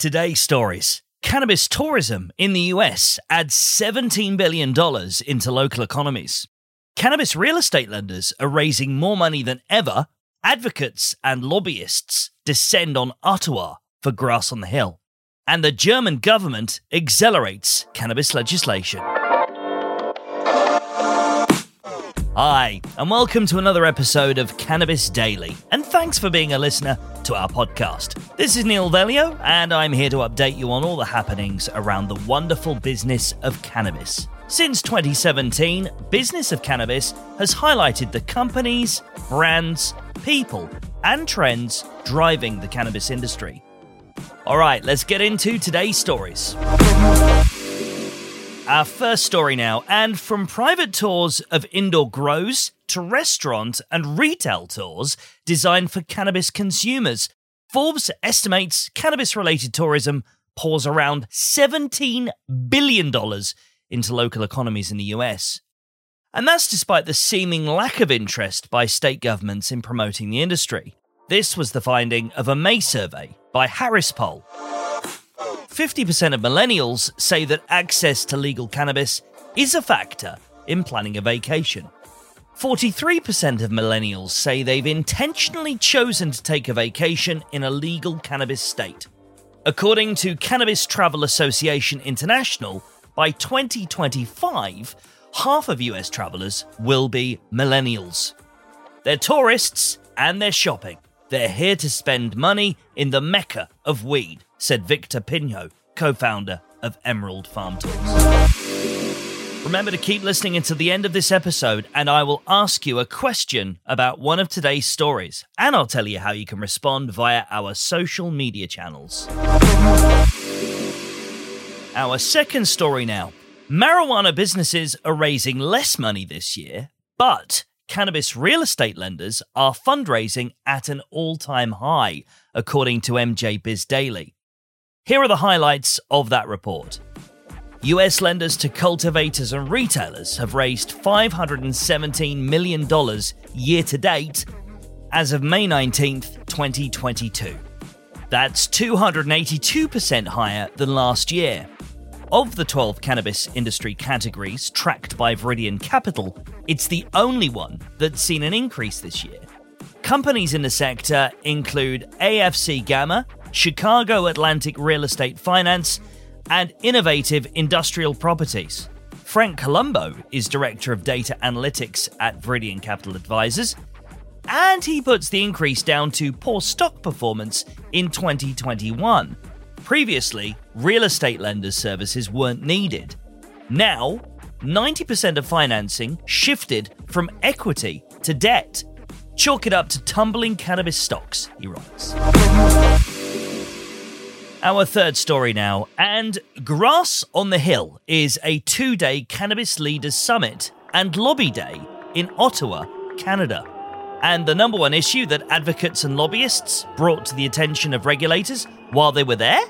Today's stories. Cannabis tourism in the US adds $17 billion into local economies. Cannabis real estate lenders are raising more money than ever. Advocates and lobbyists descend on Ottawa for grass on the hill. And the German government accelerates cannabis legislation. Hi, and welcome to another episode of Cannabis Daily, and thanks for being a listener to our podcast. This is Neil Velio, and I'm here to update you on all the happenings around the wonderful business of cannabis. Since 2017, Business of Cannabis has highlighted the companies, brands, people, and trends driving the cannabis industry. All right, let's get into today's stories. Our first story now, and from private tours of indoor grows to restaurant and retail tours designed for cannabis consumers, Forbes estimates cannabis related tourism pours around $17 billion into local economies in the US. And that's despite the seeming lack of interest by state governments in promoting the industry. This was the finding of a May survey by Harris Poll. 50% of millennials say that access to legal cannabis is a factor in planning a vacation. 43% of millennials say they've intentionally chosen to take a vacation in a legal cannabis state. According to Cannabis Travel Association International, by 2025, half of US travelers will be millennials. They're tourists and they're shopping. They're here to spend money in the mecca of weed said Victor Pino, co founder of Emerald Farm Tours. Remember to keep listening until the end of this episode, and I will ask you a question about one of today's stories, and I'll tell you how you can respond via our social media channels. Our second story now. Marijuana businesses are raising less money this year, but cannabis real estate lenders are fundraising at an all time high, according to MJ Biz Daily. Here are the highlights of that report. US lenders to cultivators and retailers have raised $517 million year to date as of May 19th, 2022. That's 282% higher than last year. Of the 12 cannabis industry categories tracked by Viridian Capital, it's the only one that's seen an increase this year. Companies in the sector include AFC Gamma, Chicago Atlantic Real Estate Finance, and Innovative Industrial Properties. Frank Colombo is Director of Data Analytics at Viridian Capital Advisors, and he puts the increase down to poor stock performance in 2021. Previously, real estate lenders' services weren't needed. Now, 90% of financing shifted from equity to debt. Chalk it up to tumbling cannabis stocks, he writes. Our third story now, and Grass on the Hill is a two day Cannabis Leaders Summit and Lobby Day in Ottawa, Canada. And the number one issue that advocates and lobbyists brought to the attention of regulators while they were there?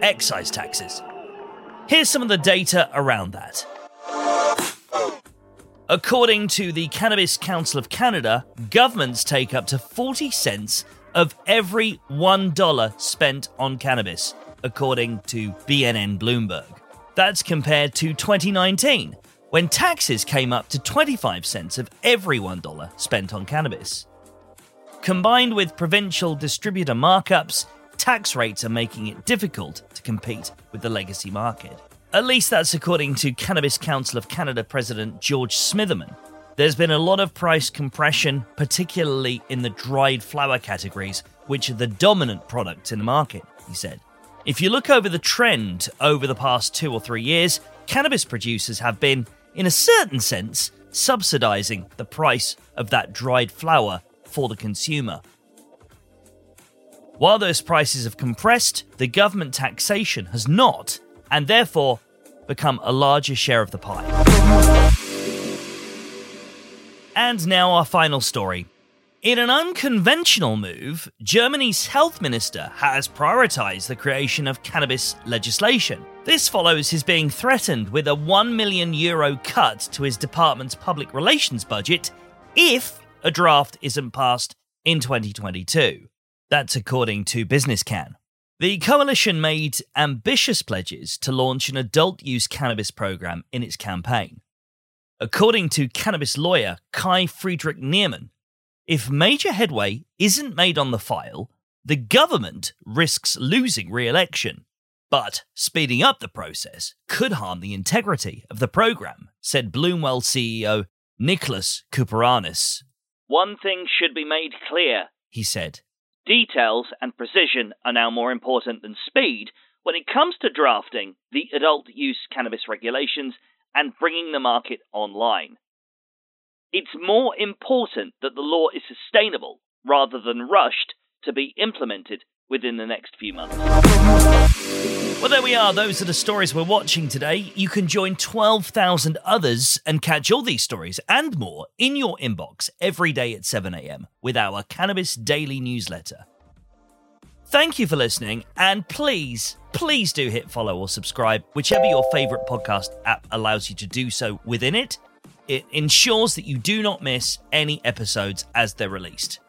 Excise taxes. Here's some of the data around that. According to the Cannabis Council of Canada, governments take up to 40 cents of every $1 spent on cannabis, according to BNN Bloomberg. That's compared to 2019, when taxes came up to 25 cents of every $1 spent on cannabis. Combined with provincial distributor markups, tax rates are making it difficult to compete with the legacy market. At least that's according to Cannabis Council of Canada President George Smitherman, there's been a lot of price compression, particularly in the dried flower categories, which are the dominant products in the market, he said. If you look over the trend over the past two or three years, cannabis producers have been, in a certain sense, subsidizing the price of that dried flower for the consumer. While those prices have compressed, the government taxation has not, and therefore become a larger share of the pie. And now our final story. In an unconventional move, Germany's health minister has prioritized the creation of cannabis legislation. This follows his being threatened with a 1 million euro cut to his department's public relations budget if a draft isn't passed in 2022. That's according to Business Can. The coalition made ambitious pledges to launch an adult use cannabis program in its campaign. According to cannabis lawyer Kai Friedrich Niermann, if major headway isn't made on the file, the government risks losing re election. But speeding up the process could harm the integrity of the program, said Bloomwell CEO Nicholas Kouparanis. One thing should be made clear, he said. Details and precision are now more important than speed when it comes to drafting the adult use cannabis regulations and bringing the market online. It's more important that the law is sustainable rather than rushed to be implemented within the next few months. Well, there we are. Those are the stories we're watching today. You can join 12,000 others and catch all these stories and more in your inbox every day at 7 a.m. with our Cannabis Daily newsletter. Thank you for listening, and please, please do hit follow or subscribe, whichever your favorite podcast app allows you to do so within it. It ensures that you do not miss any episodes as they're released.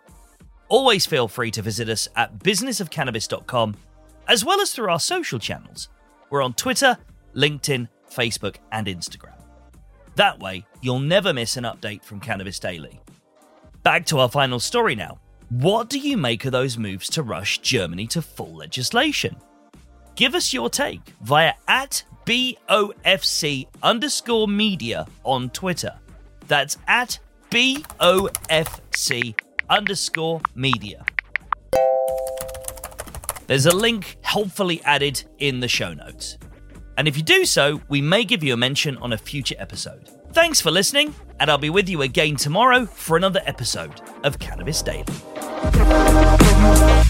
Always feel free to visit us at businessofcannabis.com, as well as through our social channels. We're on Twitter, LinkedIn, Facebook, and Instagram. That way, you'll never miss an update from Cannabis Daily. Back to our final story now. What do you make of those moves to rush Germany to full legislation? Give us your take via at BOFC underscore media on Twitter. That's at BOFC underscore media. There's a link helpfully added in the show notes. And if you do so, we may give you a mention on a future episode. Thanks for listening, and I'll be with you again tomorrow for another episode of Cannabis Daily. Thank